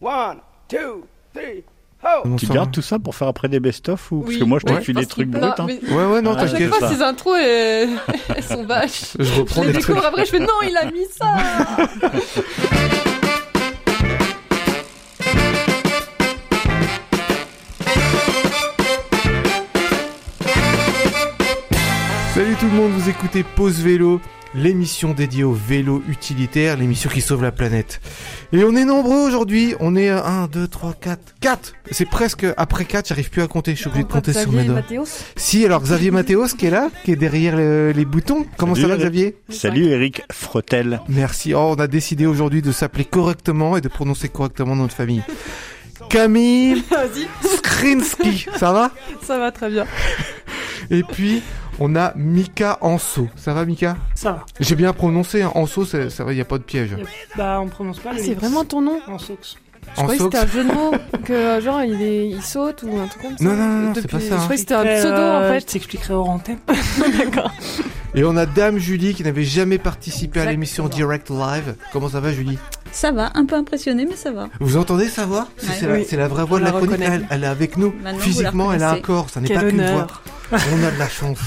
One, two, three, ho! Tu gardes tout ça pour faire après des best-of ou parce Oui. que moi je te Ouais, des trucs bruts. hein. mais- Ouais, ouais, non, Ah, t'inquiète. c'est fois, ça. ces intros, elles, elles sont vaches. Je reprends Je les trucs. découvre après, je fais non, il a mis ça. Salut tout le monde, vous écoutez Pause Vélo, l'émission dédiée au vélo utilitaire, l'émission qui sauve la planète. Et on est nombreux aujourd'hui, on est 1, 2, 3, 4, 4 C'est presque après 4, j'arrive plus à compter, je suis obligé de compter sur mes doigts. Si, alors Xavier Mathéos qui est là, qui est derrière le- les boutons. Comment Salut, ça va. Xavier Salut Eric Frottel. Merci. Oh, on a décidé aujourd'hui de s'appeler correctement et de prononcer correctement notre famille. Camille Vas-y, Skrinsky, ça va? Ça va très bien. Et puis, on a Mika Anso. Ça va Mika? Ça va. J'ai bien prononcé, hein. Anso, ça va, il n'y a pas de piège. Bah, on prononce pas Ah, c'est vraiment ton nom? En sox. Je croyais que c'était un jeu de mots, que euh, genre il, est, il saute ou un truc comme ça. Non, non, non, c'est pas ça, Je hein. croyais que c'était un Euh, pseudo en Je fait. t'expliquerai hors antenne. D'accord. Et on a Dame Julie qui n'avait jamais participé à l'émission Direct Live. Comment ça va Julie? Ça va, un peu impressionné, mais ça va. Vous entendez sa voix? C'est Ouais. c'est la, Oui. c'est la vraie voix On de la la chronique. Elle, elle est avec nous. Maintenant, Physiquement, elle a un corps. Ça n'est pas qu'une voix. On a de la chance.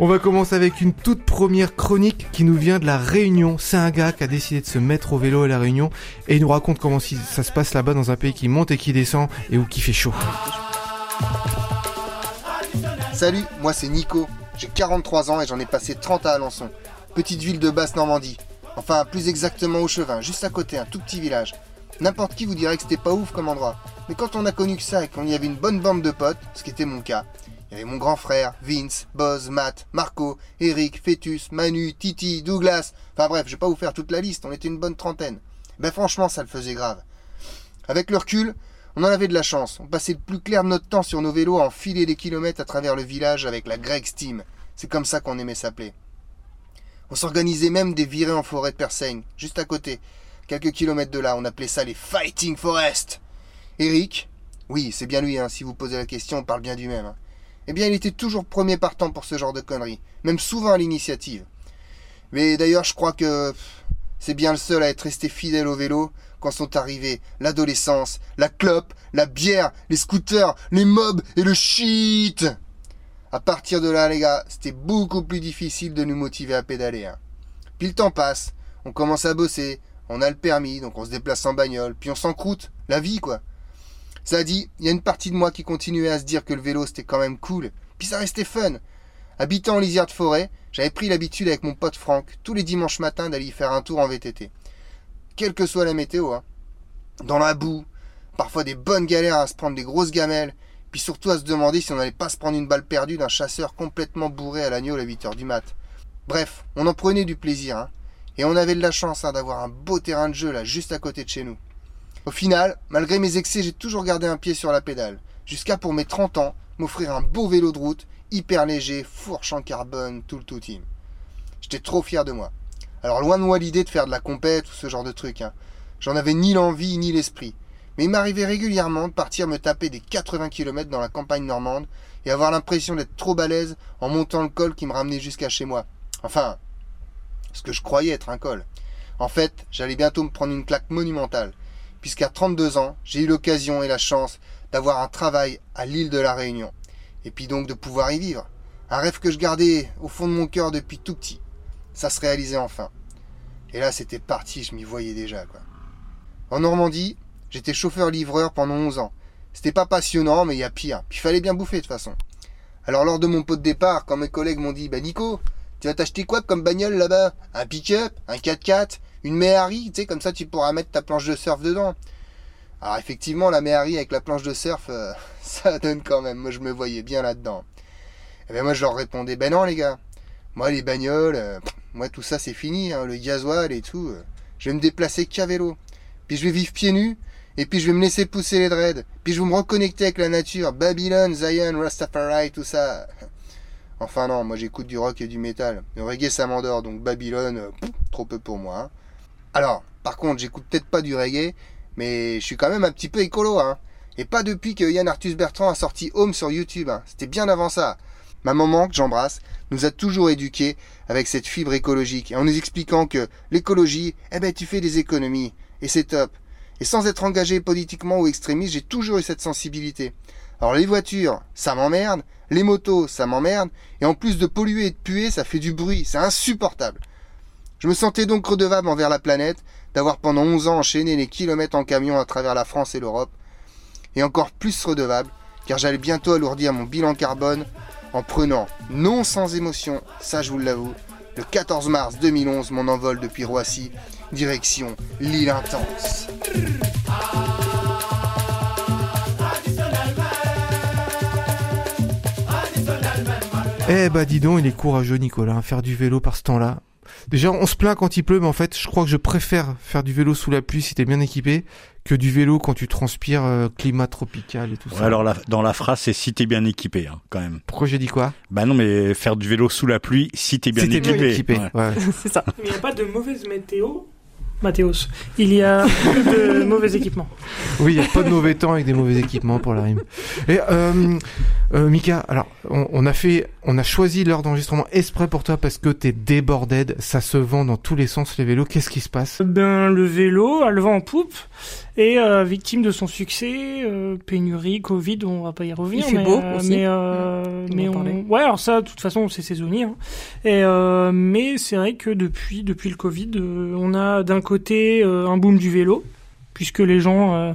On va commencer avec une toute première chronique qui nous vient de la Réunion. C'est un gars qui a décidé de se mettre au vélo à la Réunion et il nous raconte comment ça se passe là-bas dans un pays qui monte et qui descend et où qui fait chaud. Salut, moi c'est Nico. J'ai 43 ans et j'en ai passé 30 à Alençon. Petite ville de basse Normandie. Enfin, plus exactement au Chevin, juste à côté, un tout petit village. N'importe qui vous dirait que c'était pas ouf comme endroit. Mais quand on a connu que ça et qu'on y avait une bonne bande de potes, ce qui était mon cas, il y avait mon grand frère, Vince, Boz, Matt, Marco, Eric, Fetus, Manu, Titi, Douglas. Enfin bref, je vais pas vous faire toute la liste, on était une bonne trentaine. Ben franchement, ça le faisait grave. Avec le recul, on en avait de la chance. On passait le plus clair de notre temps sur nos vélos à enfiler des kilomètres à travers le village avec la Greg Steam. C'est comme ça qu'on aimait s'appeler. On s'organisait même des virées en forêt de Persaigne, juste à côté. Quelques kilomètres de là, on appelait ça les Fighting Forest. Eric, oui, c'est bien lui, hein, si vous posez la question, on parle bien du même. hein. Eh bien, il était toujours premier partant pour ce genre de conneries, même souvent à l'initiative. Mais d'ailleurs, je crois que c'est bien le seul à être resté fidèle au vélo quand sont arrivés l'adolescence, la clope, la bière, les scooters, les mobs et le shit. À partir de là, les gars, c'était beaucoup plus difficile de nous motiver à pédaler. hein. Puis le temps passe, on commence à bosser, on a le permis, donc on se déplace en bagnole, puis on s'encroute, la vie quoi. Ça dit, il y a une partie de moi qui continuait à se dire que le vélo c'était quand même cool, puis ça restait fun. Habitant en lisière de forêt, j'avais pris l'habitude avec mon pote Franck, tous les dimanches matins d'aller y faire un tour en VTT. Quelle que soit la météo, hein. Dans la boue, parfois des bonnes galères à se prendre des grosses gamelles, puis surtout à se demander si on n'allait pas se prendre une balle perdue d'un chasseur complètement bourré à l'agneau à 8h du mat. Bref, on en prenait du plaisir, hein. Et on avait de la chance hein, d'avoir un beau terrain de jeu là, juste à côté de chez nous. Au final, malgré mes excès, j'ai toujours gardé un pied sur la pédale, jusqu'à pour mes 30 ans, m'offrir un beau vélo de route, hyper léger, fourche en carbone, tout le tout team. J'étais trop fier de moi. Alors loin de moi l'idée de faire de la compète ou ce genre de truc, hein. J'en avais ni l'envie ni l'esprit. Mais il m'arrivait régulièrement de partir me taper des 80 km dans la campagne normande et avoir l'impression d'être trop balèze en montant le col qui me ramenait jusqu'à chez moi. Enfin, ce que je croyais être un col. En fait, j'allais bientôt me prendre une claque monumentale, puisqu'à 32 ans, j'ai eu l'occasion et la chance d'avoir un travail à l'île de la Réunion, et puis donc de pouvoir y vivre. Un rêve que je gardais au fond de mon cœur depuis tout petit. Ça se réalisait enfin. Et là, c'était parti, je m'y voyais déjà. En Normandie, j'étais chauffeur-livreur pendant 11 ans. C'était pas passionnant, mais il y a pire. Puis il fallait bien bouffer de toute façon. Alors lors de mon pot de départ, quand mes collègues m'ont dit, bah Nico, tu vas t'acheter quoi comme bagnole là-bas? Un pick-up Un 4x4 Une Méhari Tu sais, comme ça tu pourras mettre ta planche de surf dedans. Alors effectivement, la Méhari avec la planche de surf, euh, ça donne quand même. Moi, je me voyais bien là-dedans. Et ben moi, je leur répondais, ben non les gars. Moi, les bagnoles, euh, moi tout ça c'est fini, hein, le gasoil et tout. euh, je vais me déplacer qu'à vélo. Puis je vais vivre pieds nus. Et puis je vais me laisser pousser les dreads. Puis je vais me reconnecter avec la nature. Babylone, Zion, Rastafari, tout ça. Enfin non, moi j'écoute du rock et du métal. Le reggae ça m'endort, donc Babylone, euh, trop peu pour moi. hein. Alors, par contre, j'écoute peut-être pas du reggae, mais je suis quand même un petit peu écolo. Hein. Et pas depuis que Yann Arthus Bertrand a sorti Home sur YouTube. hein. C'était bien avant ça. Ma maman, que j'embrasse, nous a toujours éduqués avec cette fibre écologique, en nous expliquant que l'écologie, eh ben tu fais des économies, et c'est top. Et sans être engagé politiquement ou extrémiste, j'ai toujours eu cette sensibilité. Alors les voitures, ça m'emmerde, les motos, ça m'emmerde, et en plus de polluer et de puer, ça fait du bruit, c'est insupportable. Je me sentais donc redevable envers la planète d'avoir pendant 11 ans enchaîné les kilomètres en camion à travers la France et l'Europe, et encore plus redevable, car j'allais bientôt alourdir mon bilan carbone en prenant, non sans émotion, ça je vous l'avoue, le 14 mars 2011, mon envol depuis Roissy, direction l'île intense. Eh bah dis donc, il est courageux Nicolas, hein, faire du vélo par ce temps-là. Déjà, on se plaint quand il pleut, mais en fait, je crois que je préfère faire du vélo sous la pluie si t'es bien équipé que du vélo quand tu transpires euh, climat tropical et tout Ouais, ça. alors la- dans la phrase, c'est si t'es bien équipé, hein, quand même. Pourquoi j'ai dit quoi? Bah non, mais faire du vélo sous la pluie, si t'es bien Si t'es équipé. Ouais. Ouais. C'est ça. Il n'y a pas de mauvaise météo. Mathéos. Il y a de mauvais équipements. Oui, il n'y a pas de mauvais temps avec des mauvais équipements pour la rime. Et euh, euh, Mika, alors on, on a fait, on a choisi l'heure d'enregistrement exprès pour toi parce que t'es déborded, ça se vend dans tous les sens les vélos. Qu'est-ce qui se passe? Ben, le vélo a le vent en poupe et euh, victime de son succès, euh, pénurie, Covid, on va pas y revenir. Il fait mais, beau euh, aussi. Mais, euh, On mais on... ouais, alors ça, de toute façon, c'est saisonnier. hein. Et euh, mais c'est vrai que depuis depuis le Covid, euh, on a d'un côté euh, un boom du vélo, puisque les gens euh,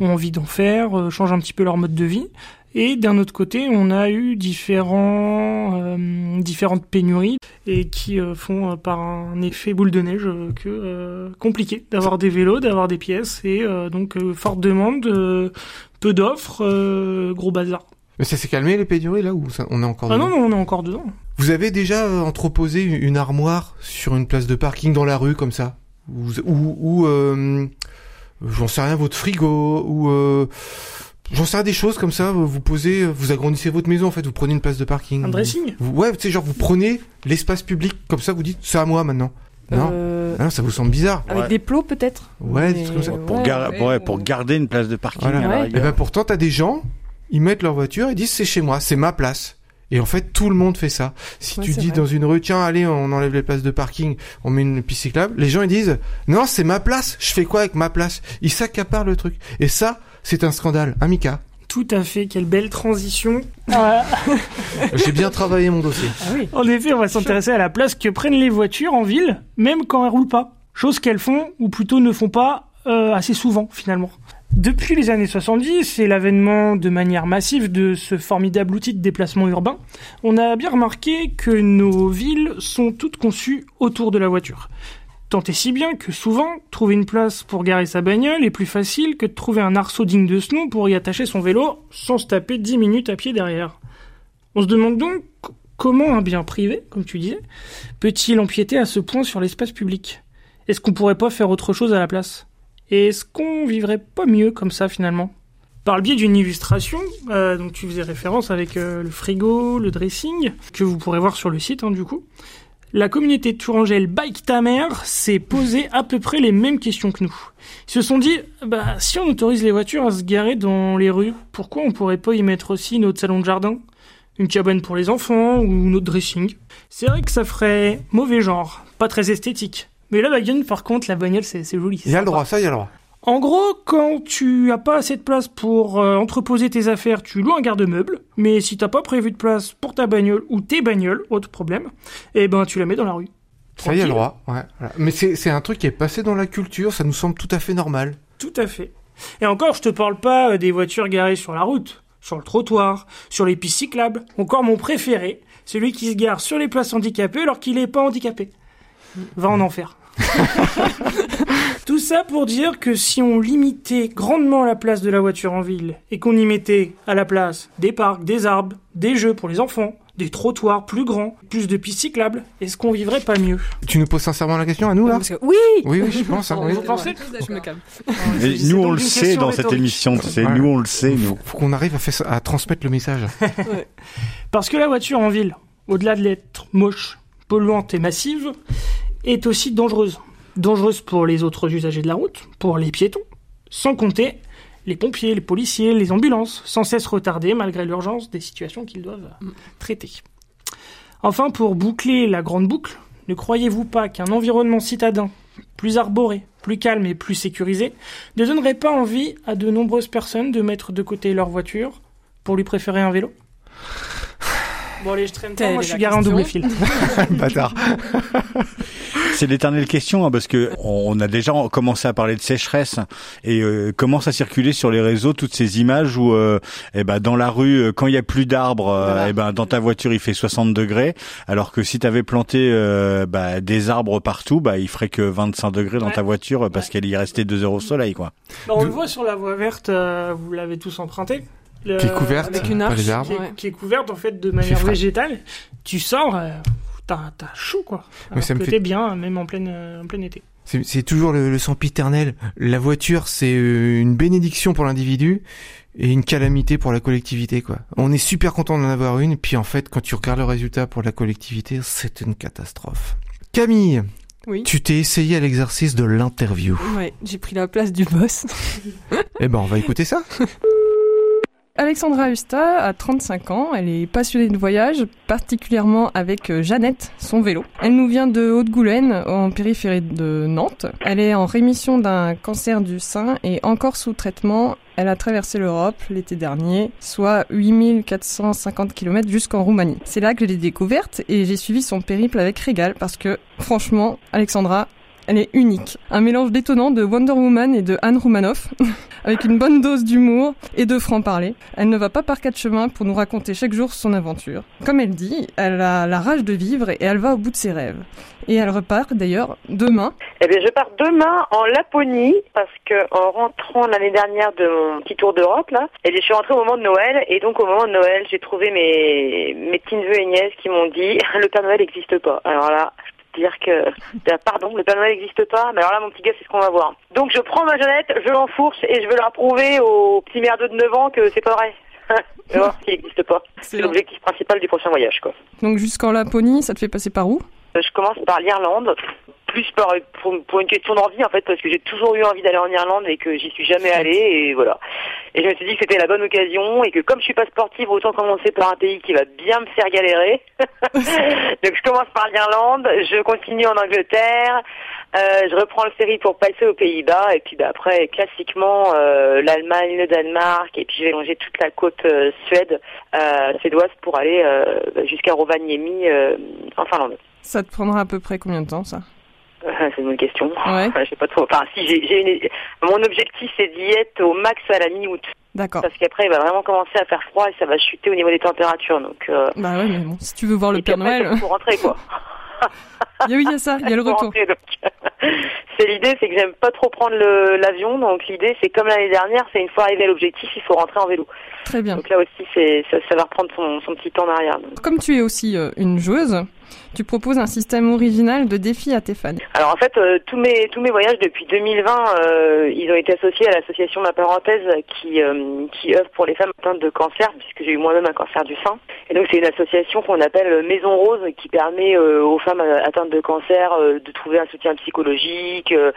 ont envie d'en faire, euh, changent un petit peu leur mode de vie. Et d'un autre côté, on a eu différents, euh, différentes pénuries et qui euh, font euh, par un effet boule de neige euh, que euh, compliqué d'avoir des vélos, d'avoir des pièces et euh, donc euh, forte demande, euh, peu d'offres, euh, gros bazar. Mais ça s'est calmé les pénuries là ou ça, on est encore Ah dedans non, non, on est encore dedans. Vous avez déjà euh, entreposé une armoire sur une place de parking dans la rue comme ça Ou, ou, ou, euh, j'en sais rien, votre frigo ou euh, j'en sais rien des choses comme ça. Vous posez, vous agrandissez votre maison en fait. Vous prenez une place de parking. Un dressing? Vous- ouais, tu sais genre vous prenez l'espace public comme ça. Vous dites c'est à moi maintenant. Non, Euh, Ah non, ça vous semble bizarre. Avec Ouais. des plots peut-être? Ouais, des trucs comme ça. Pour, gar- ouais, ouais, ouais. pour garder une place de parking. Voilà. Et rigueur. ben pourtant t'as des gens, ils mettent leur voiture et disent c'est chez moi, c'est ma place. Et en fait, tout le monde fait ça. Si Ouais, tu dis vrai. dans une rue, tiens, allez, on enlève les places de parking, on met une piste cyclable, les gens ils disent, non, c'est ma place, je fais quoi avec ma place? Ils s'accaparent le truc. Et ça, c'est un scandale. Hein, Mika Tout à fait, quelle belle transition. Ah, J'ai bien travaillé mon dossier. Ah oui. en effet, on va s'intéresser à la place que prennent les voitures en ville, même quand elles roulent pas. Chose qu'elles font, ou plutôt ne font pas euh, assez souvent finalement. Depuis les années 70 et l'avènement de manière massive de ce formidable outil de déplacement urbain, on a bien remarqué que nos villes sont toutes conçues autour de la voiture. Tant si bien que souvent, trouver une place pour garer sa bagnole est plus facile que de trouver un arceau digne de ce nom pour y attacher son vélo sans se taper 10 minutes à pied derrière. On se demande donc comment un bien privé, comme tu disais, peut-il empiéter à ce point sur l'espace public? Est-ce qu'on pourrait pas faire autre chose à la place? Et est-ce qu'on vivrait pas mieux comme ça finalement? Par le biais d'une illustration, euh, donc tu faisais référence avec euh, le frigo, le dressing, que vous pourrez voir sur le site hein, du coup, la communauté Tourangelle Bike Ta Mère s'est posé à peu près les mêmes questions que nous. Ils se sont dit, bah, si on autorise les voitures à se garer dans les rues, pourquoi on pourrait pas y mettre aussi notre salon de jardin? Une cabane pour les enfants ou notre dressing? C'est vrai que ça ferait mauvais genre, pas très esthétique. Mais la bagnole, par contre, la bagnole, c'est joli. Il y a le droit, ça, il y a le droit. En gros, quand tu as pas assez de place pour euh, entreposer tes affaires, tu loues un garde-meuble. Mais si t'as pas prévu de place pour ta bagnole ou tes bagnoles, autre problème, eh ben tu la mets dans la rue. Ça, y a le droit. Ouais, voilà. Mais c'est un truc qui est passé dans la culture, ça nous semble tout à fait normal. Tout à fait. Et encore, je te parle pas euh, des voitures garées sur la route, sur le trottoir, sur les pistes cyclables. Encore mon préféré, celui qui se gare sur les places handicapées alors qu'il est pas handicapé. Va en enfer. Tout ça pour dire que si on limitait grandement la place de la voiture en ville et qu'on y mettait à la place des parcs, des arbres, des jeux pour les enfants, des trottoirs plus grands, plus de pistes cyclables, est-ce qu'on vivrait pas mieux? Tu nous poses sincèrement la question à nous là? Que- Oui Oui, oui, je pense. hein, oui. Vous pensez Je me calme. Et C'est nous, on le sait dans cette émission. tu sais, Ouais. Nous, on le sait, nous. Faut, qu'on arrive à, faire, à transmettre le message. Parce que la voiture en ville, au-delà de l'être moche, polluante et massive, est aussi dangereuse. Dangereuse pour les autres usagers de la route, pour les piétons, sans compter les pompiers, les policiers, les ambulances, sans cesse retardés malgré l'urgence des situations qu'ils doivent euh, traiter. Enfin, pour boucler la grande boucle, ne croyez-vous pas qu'un environnement citadin plus arboré, plus calme et plus sécurisé, ne donnerait pas envie à de nombreuses personnes de mettre de côté leur voiture pour lui préférer un vélo? Bon allez, je traîne pas, moi je suis garé en double fil. Bâtard. C'est l'éternelle question hein, parce que on a déjà commencé à parler de sécheresse et euh, commence à circuler sur les réseaux toutes ces images où euh, eh ben dans la rue euh, quand il y a plus d'arbres euh, Voilà. eh ben dans ta voiture il fait 60 degrés alors que si tu avais planté euh, bah, des arbres partout bah il ferait que 25 degrés dans Ouais. ta voiture parce qu'elle y restait deux heures au soleil quoi. Bah, on le voit sur la voie verte, euh, vous l'avez tous emprunté. Le- Qui est couverte avec une par arche. les arbres. qui est, Ouais. qui est couverte en fait de manière végétale. Tu sors, euh, t'as t'as chaud quoi. Mais Alors ça me fait- bien, même en plein, euh, en plein été. C'est c'est toujours le, le sempiternel. La voiture, c'est euh, une bénédiction pour l'individu et une calamité pour la collectivité, quoi. On est super content d'en avoir une, puis en fait, quand tu regardes le résultat pour la collectivité, c'est une catastrophe. Camille, Oui. tu t'es essayé à l'exercice de l'interview. Ouais, j'ai pris la place du boss. Eh ben, on va écouter ça. Alexandra Husta a 35 ans, elle est passionnée de voyage, particulièrement avec euh, Jeannette, son vélo. Elle nous vient de Haute-Goulaine, en périphérie de Nantes. Elle est en rémission d'un cancer du sein et encore sous traitement. Elle a traversé l'Europe l'été dernier, soit 8450 km jusqu'en Roumanie. C'est là que je l'ai découverte et j'ai suivi son périple avec régal parce que, franchement, Alexandra, elle est unique. Un mélange détonnant de Wonder Woman et de Anne Roumanoff, avec une bonne dose d'humour et de franc-parler. Elle ne va pas par quatre chemins pour nous raconter chaque jour son aventure. Comme elle dit, elle a la rage de vivre et elle va au bout de ses rêves. Et elle repart d'ailleurs demain. Eh bien, je pars demain en Laponie parce que en rentrant l'année dernière de mon petit tour d'Europe là, et je suis rentrée au moment de Noël et donc au moment de Noël, j'ai trouvé mes mes petits neveux et nièces qui m'ont dit le Père Noël n'existe pas. Alors là, je peux te dire que ah, pardon, le Père Noël n'existe pas. Mais alors là, mon petit gars, c'est ce qu'on va voir. Donc je prends ma Jeannette, je l'enfourche et je veux leur prouver au petit merdeux de 9 ans que c'est pas vrai. Qu'il n'existe pas. C'est l'objectif principal du prochain voyage, quoi. Donc jusqu'en Laponie, ça te fait passer par où? Je commence par l'Irlande, plus par, pour, pour une question d'envie en fait, parce que j'ai toujours eu envie d'aller en Irlande et que j'y suis jamais allée et voilà. Et je me suis dit que c'était la bonne occasion et que comme je suis pas sportive, autant commencer par un pays qui va bien me faire galérer. Donc je commence par l'Irlande, je continue en Angleterre, euh, je reprends le ferry pour passer aux Pays-Bas et puis bah, après classiquement euh, l'Allemagne, le Danemark et puis je vais longer toute la côte euh, Suède, euh, suédoise pour aller euh, jusqu'à Rovaniemi euh, en Finlande. Ça te prendra à peu près combien de temps ça c'est une bonne question. Ouais. Je sais pas trop. Enfin, si j'ai, une... mon objectif c'est d'y être au max à la mi-août, D'accord. parce qu'après il va vraiment commencer à faire froid et ça va chuter au niveau des températures. Donc, euh... Bah ouais, mais bon, si tu veux voir le et Père après, Noël, il faut rentrer quoi. il y a- oui, il y a ça, il y a le retour. c'est l'idée, c'est que j'aime pas trop prendre l'avion, donc l'idée c'est comme l'année dernière, c'est une fois arrivé à l'objectif, il faut rentrer en vélo. Très bien. Donc là aussi, c'est ça, ça va reprendre son, son petit temps en arrière. donc. Comme tu es aussi euh, une joueuse, tu proposes un système original de défis à tes fans. Alors en fait, euh, tous mes tous mes voyages depuis 2020, euh, ils ont été associés à l'association Ma Parenthèse qui euh, qui œuvre pour les femmes atteintes de cancer, puisque j'ai eu moi-même un cancer du sein. Et donc c'est une association qu'on appelle Maison Rose, qui permet aux femmes atteintes de cancer euh, de trouver un soutien psychologique, euh,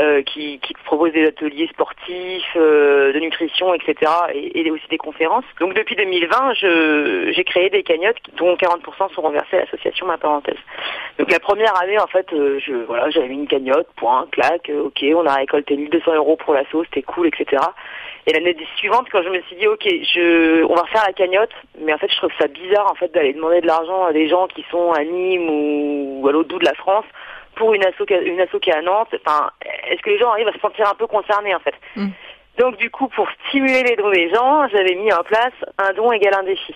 euh, qui propose des ateliers sportifs, de nutrition, etc. Et, aussi des conférences. Donc depuis 2020, je j'ai créé des cagnottes dont 40% sont reversées à l'association Ma Parenthèse. Donc la première année, en fait, je voilà, j'avais une cagnotte, point, clac, euh, ok, on a récolté 1200 euros pour l'assaut, c'était cool, etc. Et l'année suivante, quand je me suis dit, ok, je, on va refaire la cagnotte, mais en fait, je trouve ça bizarre, en fait, d'aller demander de l'argent à des gens qui sont à Nîmes ou, à l'autre bout de la France pour une asso, qui- une asso qui est à Nantes. Enfin, est-ce que les gens arrivent à se sentir un peu concernés, en fait Mm. Donc, du coup, pour stimuler les dons des gens, j'avais mis en place un don égale un défi.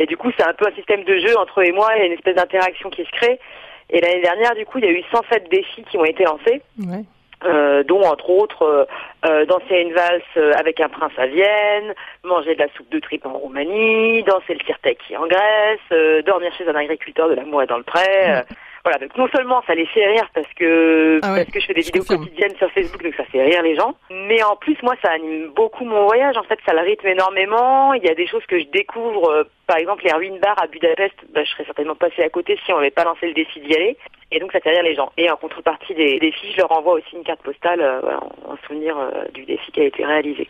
Et du coup, c'est un peu un système de jeu entre eux et moi, il y a une espèce d'interaction qui se crée. Et l'année dernière, du coup, il y a eu 107 défis qui ont été lancés Ouais. Euh, dont entre autres euh, euh, danser à une valse euh, avec un prince à Vienne, manger de la soupe de tripe en Roumanie, danser le tirtaki en Grèce, euh, dormir chez un agriculteur de l'amour et dans le pré. euh, voilà, donc non seulement ça les fait rire parce que Ah ouais, parce que je fais des je vidéos confirme. quotidiennes sur Facebook, donc ça fait rire les gens. Mais en plus, moi, ça anime beaucoup mon voyage. En fait, ça le rythme énormément. Il y a des choses que je découvre. Par exemple, les ruines bar à Budapest, bah, je serais certainement passé à côté si on n'avait pas lancé le défi d'y aller. Et donc ça fait rire les gens. Et en contrepartie des défis, je leur envoie aussi une carte postale euh, voilà, en en souvenir euh, du défi qui a été réalisé.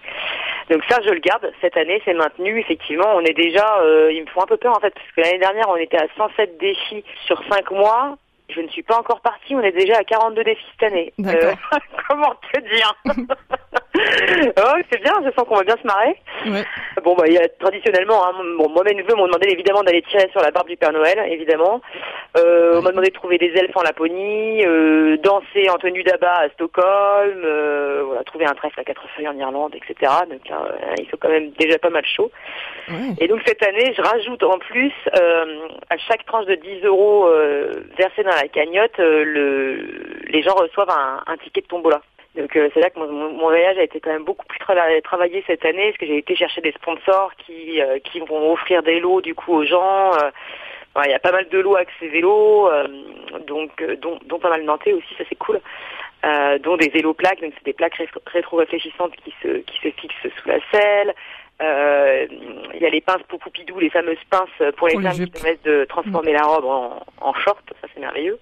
Donc ça, je le garde. Cette année, c'est maintenu. Effectivement, on est déjà, euh, il me font un peu peur en fait, parce que l'année dernière, on était à 107 défis sur 5 mois. Je ne suis pas encore partie, on est déjà à 42 défis cette année. Euh, comment te dire? Oh, c'est bien, je sens qu'on va bien se marrer. Ouais. Bon, bah, il y a traditionnellement, hein, bon, moi, mes neveux m'ont demandé évidemment d'aller tirer sur la barbe du Père Noël, évidemment. Euh, On m'a demandé de trouver des elfes en Laponie, euh, danser en tenue d'abat à Stockholm, euh, voilà, trouver un trèfle à quatre feuilles en Irlande, etc. Donc, euh, il faut quand même déjà pas mal chaud. Ouais. Et donc cette année, je rajoute en plus euh, à chaque tranche de 10 euros euh, versée dans la cagnotte, euh, le, les gens reçoivent un, un ticket de tombola. Donc euh, c'est là que mon, voyage a été quand même beaucoup plus trava- travaillé cette année, parce que j'ai été chercher des sponsors qui, euh, qui vont offrir des lots du coup aux gens. euh, Il y a pas mal de lots axés vélo, euh, donc euh, dont, dont pas mal nantais aussi, ça c'est cool. Euh, dont des vélos plaques, donc c'est des plaques rétro- rétro-réfléchissantes qui se, qui se fixent sous la selle. Euh, Il y a les pinces pour poupidou, les fameuses pinces pour les les femmes qui permettent de transformer la robe en, en short, ça c'est merveilleux.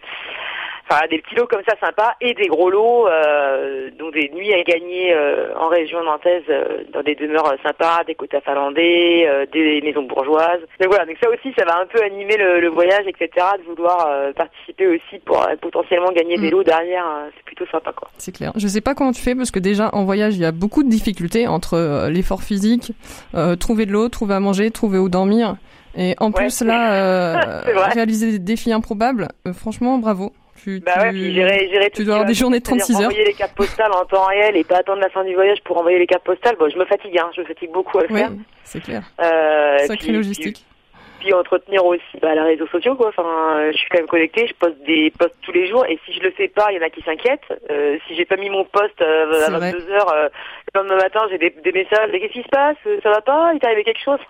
Enfin, des petits lots comme ça sympas et des gros lots, euh, dont des nuits à gagner euh, en région nantaise euh, dans des demeures euh, sympas, des quotas finlandais, euh, des maisons bourgeoises. Donc voilà, donc ça aussi, ça va un peu animer le, le voyage, etc. De vouloir participer aussi pour potentiellement gagner des Mm. lots derrière, euh, c'est plutôt sympa quoi. C'est clair. Je sais pas comment tu fais parce que déjà en voyage il y a beaucoup de difficultés entre l'effort physique, trouver de l'eau, trouver à manger, trouver où dormir. Et en Ouais. plus là, réaliser des défis improbables, franchement bravo. Tu, Bah tu- ouais, puis gérer tout tu dois avoir des journées de c'est-à-dire 36 heures. Envoyer les cartes postales en temps réel et pas attendre la fin du voyage pour envoyer les cartes postales. Bon, je me fatigue, hein, je me fatigue beaucoup à le faire. c'est clair. Euh, Sacrée logistique. Puis, entretenir aussi bah, les réseaux sociaux, quoi. Enfin, euh, je suis quand même connectée, je poste des posts tous les jours et si je le fais pas, il y en a qui s'inquiètent. Euh, si j'ai pas mis mon post euh, à vrai. 22 heures euh, le lendemain matin, j'ai des, des messages. Mais Qu'est-ce qui se passe? Ça va pas? Il t'est arrivé quelque chose?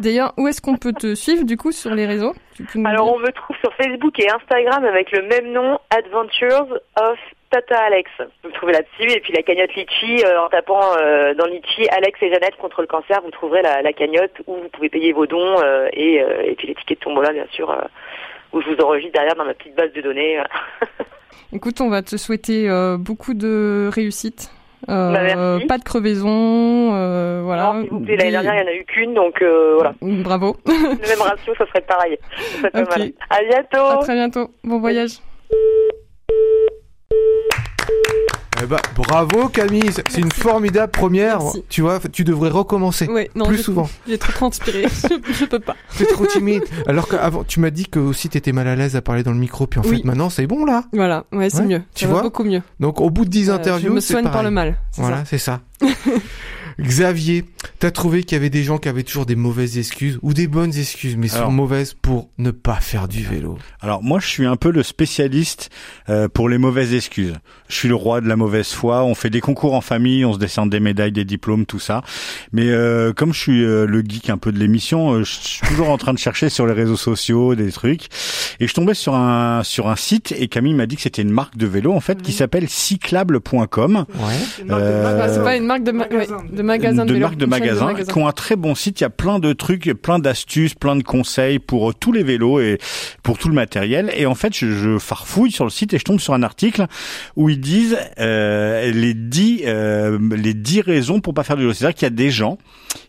D'ailleurs, où est-ce qu'on peut te suivre du coup sur les réseaux? Tu peux nous Alors on me trouve sur Facebook et Instagram avec le même nom, Adventures of Tata Alex. Vous me trouvez là-dessus et puis la cagnotte Litchi, euh, en tapant euh, dans Litchi Alex et Jeannette contre le cancer, vous trouverez la, la cagnotte où vous pouvez payer vos dons euh, et, et puis les tickets de tombola bien sûr où je vous enregistre derrière dans ma petite base de données. Écoute, on va te souhaiter beaucoup de réussite. Bah, pas de crevaison, voilà. Non, s'il vous plaît, l'année dernière il n'y en a eu qu'une donc voilà. Bravo. Le même ratio, ça serait pareil. Ça serait. À bientôt. À très bientôt. Bon voyage. Eh bah, bravo Camille, c'est une formidable première. Merci. Tu vois, tu devrais recommencer. Ouais, non, Plus souvent. J'ai trop transpiré. je, je peux pas. T'es trop timide. Alors qu'avant, tu m'as dit que aussi t'étais mal à l'aise à parler dans le micro, puis en Oui. fait maintenant c'est bon là. Voilà, ouais, c'est Ouais, mieux. tu Ça va vois beaucoup mieux. Donc au bout de 10 Voilà, interviews, je me soigne par le mal. Voilà, c'est ça. Xavier, t'as trouvé qu'il y avait des gens qui avaient toujours des mauvaises excuses ou des bonnes excuses, mais sont mauvaises pour ne pas faire du vélo. Alors moi je suis un peu le spécialiste euh, pour les mauvaises excuses. Je suis le roi de la mauvaise foi. On fait des concours en famille, on se décerne des médailles, des diplômes, tout ça. Mais euh, comme je suis euh, le geek un peu de l'émission, euh, je suis toujours en train de chercher sur les réseaux sociaux des trucs. Et je tombais sur un sur un site et Camille m'a dit que c'était une marque de vélo en fait qui s'appelle cyclable.com. Ouais. Euh, c'est pas une marque de, ma- magasin. ouais, de magasin de, marques de magasins qui ont un très bon site. Il y a plein de trucs, plein d'astuces, plein de conseils pour euh, tous les vélos et pour tout le matériel. Et en fait, je, je farfouille sur le site et je tombe sur un article où ils disent euh, les dix euh, les dix raisons pour pas faire du vélo. C'est-à-dire qu'il y a des gens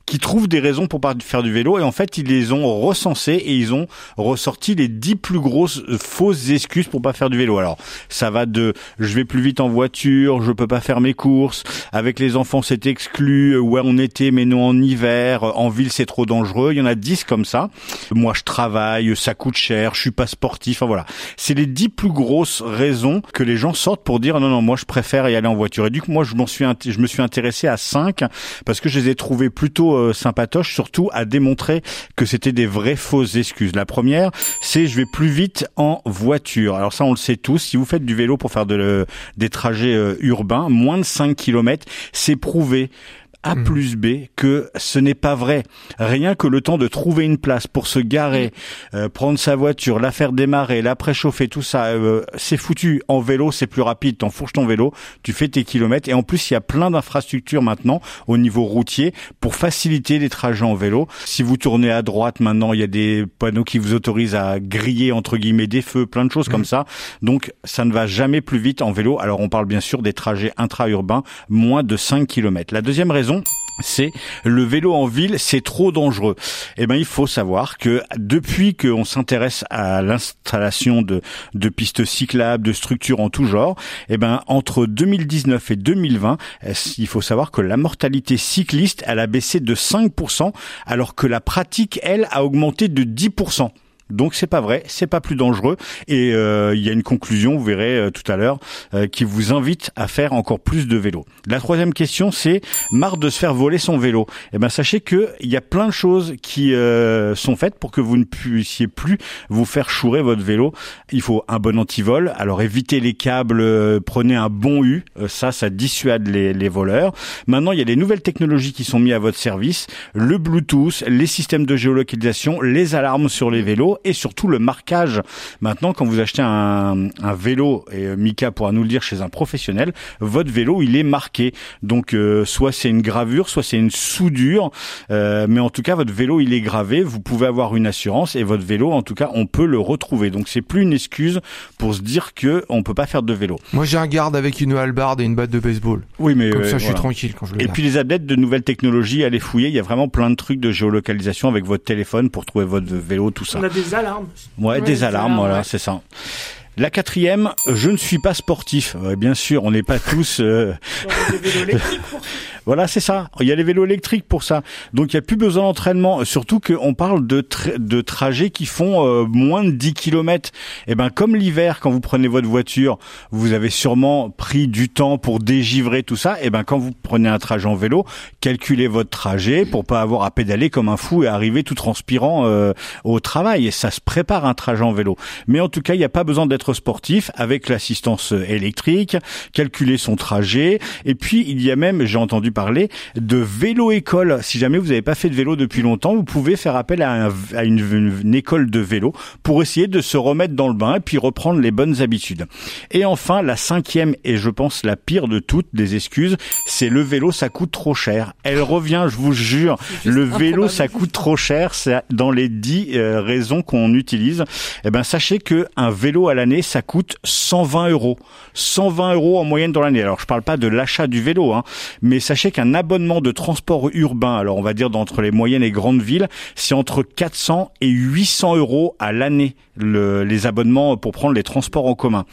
qui trouvent des raisons pour pas faire du vélo et en fait ils les ont recensées et ils ont ressorti les dix plus grosses euh, fausses excuses pour pas faire du vélo. Alors ça va de je vais plus vite en voiture, je peux pas faire mes courses, avec les enfants c'est exclu, ouais en été mais non en hiver, en ville c'est trop dangereux. Il y en a dix comme ça. Moi je travaille, ça coûte cher, je suis pas sportif. Enfin voilà, c'est les dix plus grosses raisons que les gens sortent pour dire non non moi je préfère y aller en voiture. Et du coup moi je m'en suis je me suis intéressé à cinq parce que je les ai trouvés plutôt euh, sympatoches, surtout à démontrer que c'était des vraies fausses excuses. La première, c'est je vais plus vite en voiture. Alors ça, on le sait tous. Si vous faites du vélo pour faire de des trajets euh, urbains, moins de 5 km, c'est prouvé. A Mhm. plus B que ce n'est pas vrai. Rien que le temps de trouver une place pour se garer, euh, prendre sa voiture, la faire démarrer, la préchauffer, tout ça, euh, c'est foutu. En vélo, c'est plus rapide. T'enfourches ton vélo, tu fais tes kilomètres. Et en plus, il y a plein d'infrastructures maintenant au niveau routier pour faciliter les trajets en vélo. Si vous tournez à droite, maintenant, il y a des panneaux qui vous autorisent à griller, entre guillemets, des feux, plein de choses comme ça. Donc, ça ne va jamais plus vite en vélo. Alors, on parle bien sûr des trajets intra-urbains, moins de 5 km. La deuxième raison, c'est le vélo en ville, c'est trop dangereux. Eh ben, il faut savoir que depuis qu'on s'intéresse à l'installation de, pistes cyclables, de structures en tout genre, eh ben, entre 2019 et 2020, il faut savoir que la mortalité cycliste, a baissé de 5%, alors que la pratique, elle, a augmenté de 10%. Donc c'est pas vrai, c'est pas plus dangereux et euh, il y a une conclusion, vous verrez euh, tout à l'heure, euh, qui vous invite à faire encore plus de vélo. La troisième question, c'est marre de se faire voler son vélo. Eh ben sachez que il y a plein de choses qui sont faites pour que vous ne puissiez plus vous faire chourer votre vélo. Il faut un bon antivol. Alors évitez les câbles, prenez un bon U, ça ça dissuade les, les voleurs. Maintenant il y a des nouvelles technologies qui sont mises à votre service, le Bluetooth, les systèmes de géolocalisation, les alarmes sur les vélos et surtout le marquage. Maintenant, quand vous achetez un, un vélo, et Mika pourra nous le dire chez un professionnel, votre vélo, il est marqué. Donc, euh, soit c'est une gravure, soit c'est une soudure, euh, mais en tout cas, votre vélo, il est gravé. Vous pouvez avoir une assurance et votre vélo, en tout cas, on peut le retrouver. Donc, c'est plus une excuse pour se dire que on peut pas faire de vélo. Moi, j'ai un garde avec une hallebarde et une batte de baseball. Oui, mais Comme euh, ça, je suis voilà. tranquille quand je le Et garde. puis les adeptes de nouvelles technologies, allez fouiller. Il y a vraiment plein de trucs de géolocalisation avec votre téléphone pour trouver votre vélo, tout ça. On a des alarmes. Ouais, Ouais, des des alarmes, alarmes, voilà, ouais. c'est ça. La quatrième, je ne suis pas sportif. Ouais, bien sûr, on n'est pas tous. euh, Voilà, c'est ça. Il y a les vélos électriques pour ça. Donc il n'y a plus besoin d'entraînement. Surtout qu'on parle de, de trajets qui font euh, moins de 10 km. Et ben comme l'hiver, quand vous prenez votre voiture, vous avez sûrement pris du temps pour dégivrer tout ça. Et ben quand vous prenez un trajet en vélo, calculez votre trajet pour pas avoir à pédaler comme un fou et arriver tout transpirant euh, au travail. Et ça se prépare un trajet en vélo. Mais en tout cas, il n'y a pas besoin d'être sportif avec l'assistance électrique, calculer son trajet. Et puis, il y a même, j'ai entendu parler, de vélo-école. Si jamais vous n'avez pas fait de vélo depuis longtemps, vous pouvez faire appel à, un- à une, une école de vélo pour essayer de se remettre dans le bain et puis reprendre les bonnes habitudes. Et enfin, la cinquième et je pense la pire de toutes des excuses, c'est le vélo, ça coûte trop cher. Elle revient, je vous jure, le vélo, ça coûte trop cher. C'est dans les dix euh, raisons qu'on utilise. Eh ben, sachez que un vélo à l'année, ça coûte 120 euros. 120 euros en moyenne dans l'année. Alors, je parle pas de l'achat du vélo, hein, mais sachez qu'un abonnement de transport urbain, alors on va dire d'entre les moyennes et grandes villes, c'est entre 400 et 800 euros à l'année le- les abonnements pour prendre les transports en commun.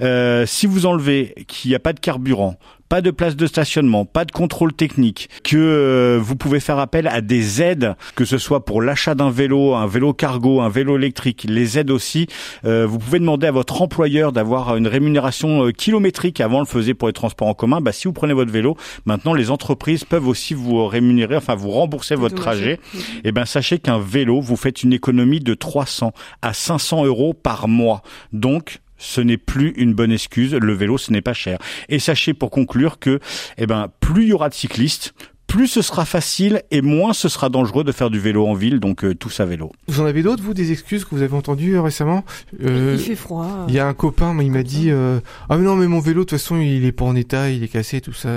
Euh, si vous enlevez qu'il n'y a pas de carburant, pas de place de stationnement, pas de contrôle technique, que euh, vous pouvez faire appel à des aides, que ce soit pour l'achat d'un vélo, un vélo cargo, un vélo électrique, les aides aussi. Euh, vous pouvez demander à votre employeur d'avoir une rémunération euh, kilométrique. Avant, on le faisait pour les transports en commun. Bah, si vous prenez votre vélo, maintenant les entreprises peuvent aussi vous rémunérer, enfin vous rembourser votre trajet. Eh ben, sachez qu'un vélo, vous faites une économie de 300 à 500 euros par mois. Donc, ce n'est plus une bonne excuse. Le vélo, ce n'est pas cher. Et sachez pour conclure que, eh ben, plus il y aura de cyclistes, plus ce sera facile et moins ce sera dangereux de faire du vélo en ville. Donc, euh, tous à vélo. Vous en avez d'autres, vous, des excuses que vous avez entendues euh, récemment? Euh, Il fait froid. Il y a un copain, moi, il m'a dit euh, ah mais non mais mon vélo de toute façon il est pas en état, il est cassé tout ça,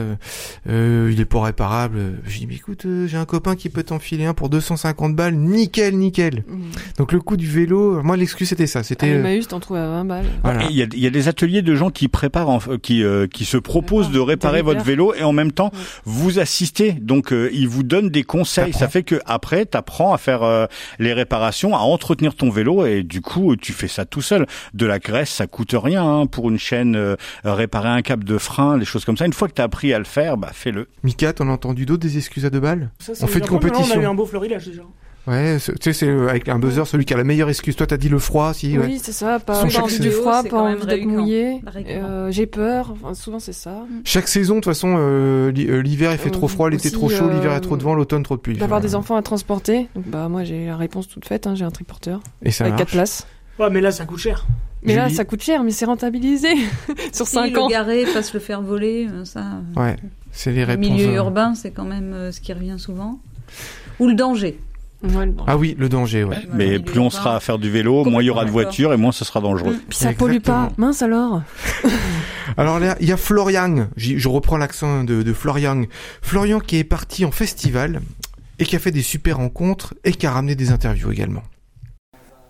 euh, il est pas réparable. J'ai dit mais écoute euh, j'ai un copain qui peut t'enfiler un pour 250 balles, nickel nickel. Mmh. Donc le coût du vélo, moi l'excuse c'était ça, c'était Emmaüs, t'en trouves à 20 balles. voilà. Et Il y, a, il y a des ateliers de gens qui préparent, en- qui, euh, qui se proposent de réparer votre vélo et en même temps vous assister. Donc euh, ils vous donnent des conseils. Ça fait que après t'apprends à faire euh, les réparations, à entretenir ton vélo et du coup tu fais ça tout seul. De la graisse, ça coûte rien hein, pour une chaîne, euh, réparer un câble de frein, des choses comme ça. Une fois que t'as appris à le faire, bah fais-le. Mika, t'en as entendu d'autres des excuses à deux balles? Ça, ça On fait mais là, On a compétition. eu un beau déjà. Ouais, tu sais c'est euh, avec un buzzer celui qui a la meilleure excuse. Toi t'as dit le froid, si. Ouais. Oui, c'est ça. Pas, envie du froid, pas envie d'être mouillé. Euh, J'ai peur. Enfin, souvent, c'est ça. Chaque saison de toute façon euh, l'hi- l'hiver il fait Euh, trop froid, l'été trop chaud, l'hiver euh, est trop de vent, l'automne trop de pluie. D'avoir des enfants à transporter. Donc, bah, moi, j'ai la réponse toute faite. hein, J'ai un triporteur Et ça avec marche. 4 places. Ouais, mais là, ça coûte cher. Mais là, ça coûte cher, mais c'est rentabilisé sur Si 5 le ans. garer, pas se le faire voler, ça. Ouais, c'est les réponses. Milieu urbain, c'est quand même ce qui revient souvent. Ou le danger. Ouais, le- Ah oui, le danger, ouais. Mais plus on sera à faire du vélo, moins il y aura de voitures et moins ce sera dangereux. Puis ça pollue pas. Mince alors. Alors là, il y a Florian, je reprends l'accent de, de Florian. Florian qui est parti en festival et qui a fait des super rencontres et qui a ramené des interviews également.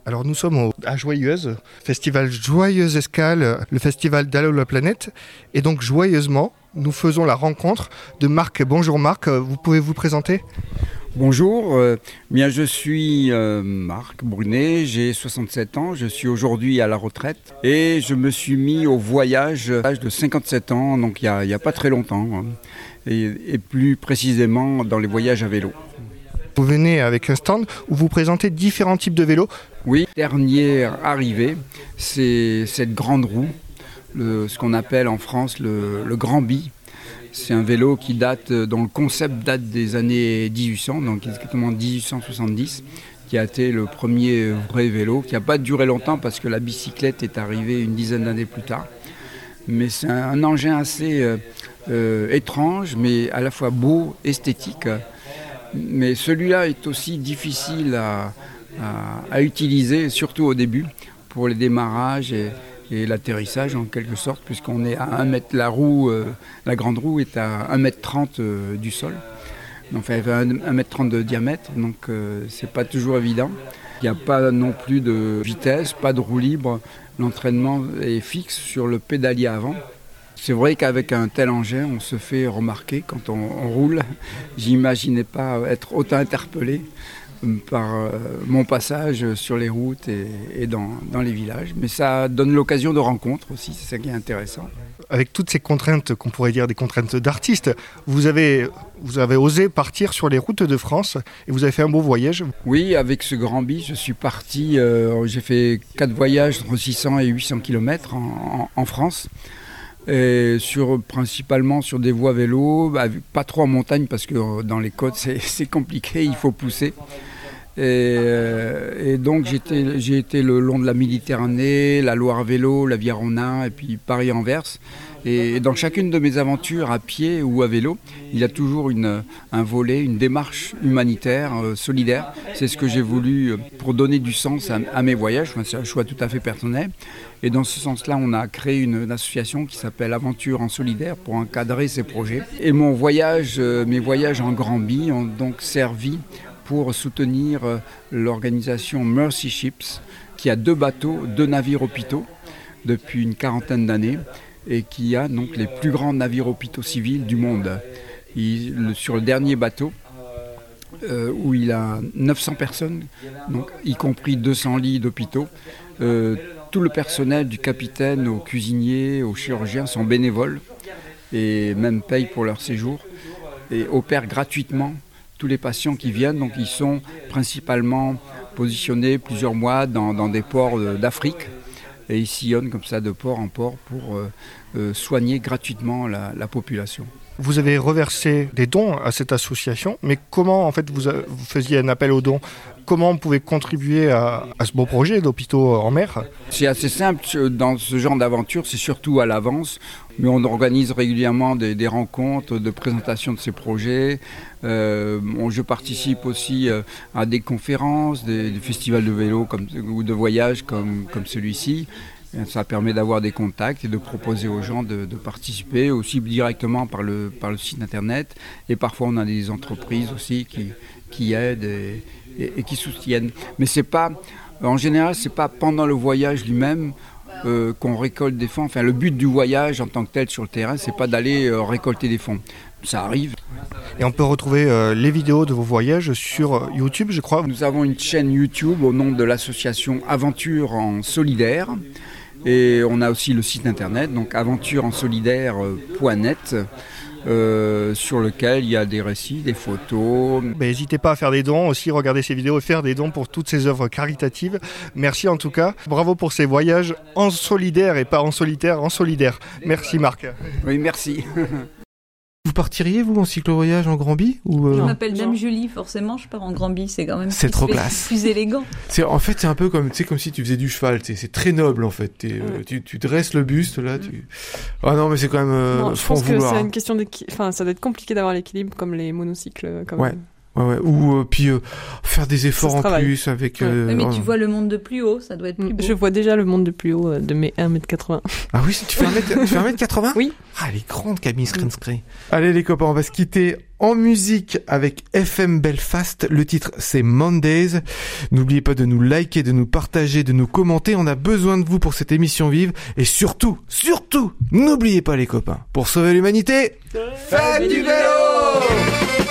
Alors nous sommes au- à Joyeuse, festival Joyeuse Escale, le festival d'Allo la planète. Et donc joyeusement, nous faisons la rencontre de Marc. Bonjour Marc, vous pouvez vous présenter? Bonjour, euh, bien je suis euh, Marc Brunet, j'ai 67 ans, je suis aujourd'hui à la retraite et je me suis mis au voyage à l'âge de 57 ans, donc il n'y a, pas très longtemps, hein, et, et, plus précisément dans les voyages à vélo. Vous venez avec un stand où vous présentez différents types de vélos? Oui, dernière arrivée, c'est cette grande roue, le, ce qu'on appelle en France le, le grand bi c'est un vélo qui date, euh, dont le concept date des années 1800, donc exactement 1870, qui a été le premier vrai vélo, qui n'a pas duré longtemps parce que la bicyclette est arrivée une dizaine d'années plus tard. Mais c'est un, engin assez euh, euh, étrange, mais à la fois beau, esthétique. Mais celui-là est aussi difficile à, utiliser, surtout au début, pour les démarrages et l'atterrissage en quelque sorte, puisqu'on est à 1 mètre, la roue, euh, la grande roue est à 1 mètre 30 euh, du sol. Enfin, elle fait 1 mètre 30 de diamètre, donc euh, c'est pas toujours évident. Il n'y a pas non plus de vitesse, pas de roue libre. L'entraînement est fixe sur le pédalier avant. C'est vrai qu'avec un tel engin, on se fait remarquer quand on, on roule. J'imaginais pas être autant interpellé par euh, mon passage sur les routes et, dans, les villages. Mais ça donne l'occasion de rencontres aussi, c'est ça qui est intéressant. Avec toutes ces contraintes qu'on pourrait dire des contraintes d'artistes, vous avez, vous avez osé partir sur les routes de France et vous avez fait un beau voyage. Oui, avec ce grand bi, je suis parti, euh, j'ai fait quatre voyages entre 600 et 800 km en, France. Et sur, principalement sur des voies vélo, bah, pas trop en montagne parce que dans les côtes c'est compliqué, il faut pousser. Euh, et, donc j'ai été le long de la Méditerranée, la Loire vélo, la Viarona et puis Paris-Anvers. Et dans chacune de mes aventures à pied ou à vélo, il y a toujours un volet, une démarche humanitaire, euh, solidaire. C'est ce que j'ai voulu euh, pour donner du sens à, mes voyages. c'est un choix tout à fait personnel. Et dans ce sens-là, on a créé une, association qui s'appelle Aventure en solidaire pour encadrer ces projets. Et mes voyages en Granby ont donc servi pour soutenir euh, l'organisation Mercy Ships, qui a deux bateaux, deux navires hôpitaux depuis une quarantaine d'années et qui a donc les plus grands navires hôpitaux civils du monde. sur le dernier bateau, euh, où il a 900 personnes, y compris 200 lits d'hôpitaux, euh, tout le personnel du capitaine aux cuisiniers, aux chirurgiens sont bénévoles et même payent pour leur séjour et opèrent gratuitement tous les patients qui viennent, donc ils sont principalement positionnés plusieurs mois dans, des ports d'Afrique et ils sillonnent comme ça de port en port pour euh, euh, soigner gratuitement la, population. Vous avez reversé des dons à cette association, mais comment en fait vous, vous faisiez un appel aux dons? Comment on pouvait contribuer à, ce beau projet d'hôpitaux en mer? C'est assez simple dans ce genre d'aventure, c'est surtout à l'avance, mais on organise régulièrement des, rencontres de présentation de ces projets. Euh, je participe aussi euh, à des conférences, des, festivals de vélo comme, ou de voyage comme, comme celui-ci. Ça permet d'avoir des contacts et de proposer aux gens de, participer aussi directement par le, par le site internet. Et parfois, on a des entreprises aussi qui, qui aident et, qui soutiennent. Mais c'est pas, en général, c'est pas pendant le voyage lui-même euh, qu'on récolte des fonds. Enfin, le but du voyage en tant que tel sur le terrain, c'est pas d'aller euh, récolter des fonds. Ça arrive. Et on peut retrouver euh, les vidéos de vos voyages sur YouTube, je crois. Nous avons une chaîne YouTube au nom de l'association Aventure en Solidaire. Et on a aussi le site internet, donc aventurensolidaire.net. Euh, sur lequel il y a des récits, des photos. N'hésitez pas à faire des dons aussi, regarder ces vidéos et faire des dons pour toutes ces œuvres caritatives. Merci en tout cas. Bravo pour ces voyages en solidaire et pas en solitaire, en solidaire. Merci Marc. Oui, merci. Vous partiriez, vous, en cyclo-voyage en Granby ou euh, Je m'appelle Dame Julie, forcément, je pars en Granby, c'est quand même c'est trop classe. plus élégant. C'est En fait, c'est un peu comme, comme si tu faisais du cheval, c'est très noble en fait. Euh, tu, tu, dresses le buste, là. Tu... Ah non, mais c'est quand même. Euh, je pense que c'est une question d'équilibre. Enfin, ça doit être compliqué d'avoir l'équilibre comme les monocycles. Comme... Ouais. Ouais, ouais. Ou euh, puis euh, faire des efforts en travaille. plus avec. Ouais. euh, Oui, mais oh. tu vois le monde de plus haut, ça doit être plus beau. Je vois déjà le monde de plus haut euh, de mes 1m80. Ah oui, tu fais 1m, tu fais 1m80 Oui. Ah, elle est grande, Camille Skrenskré. Allez, les copains, on va se quitter en musique avec FM Belfast. Le titre, c'est Mondays. N'oubliez pas de nous liker, de nous partager, de nous commenter. On a besoin de vous pour cette émission vive. Et surtout, surtout, n'oubliez pas, les copains, pour sauver l'humanité, faites du vélo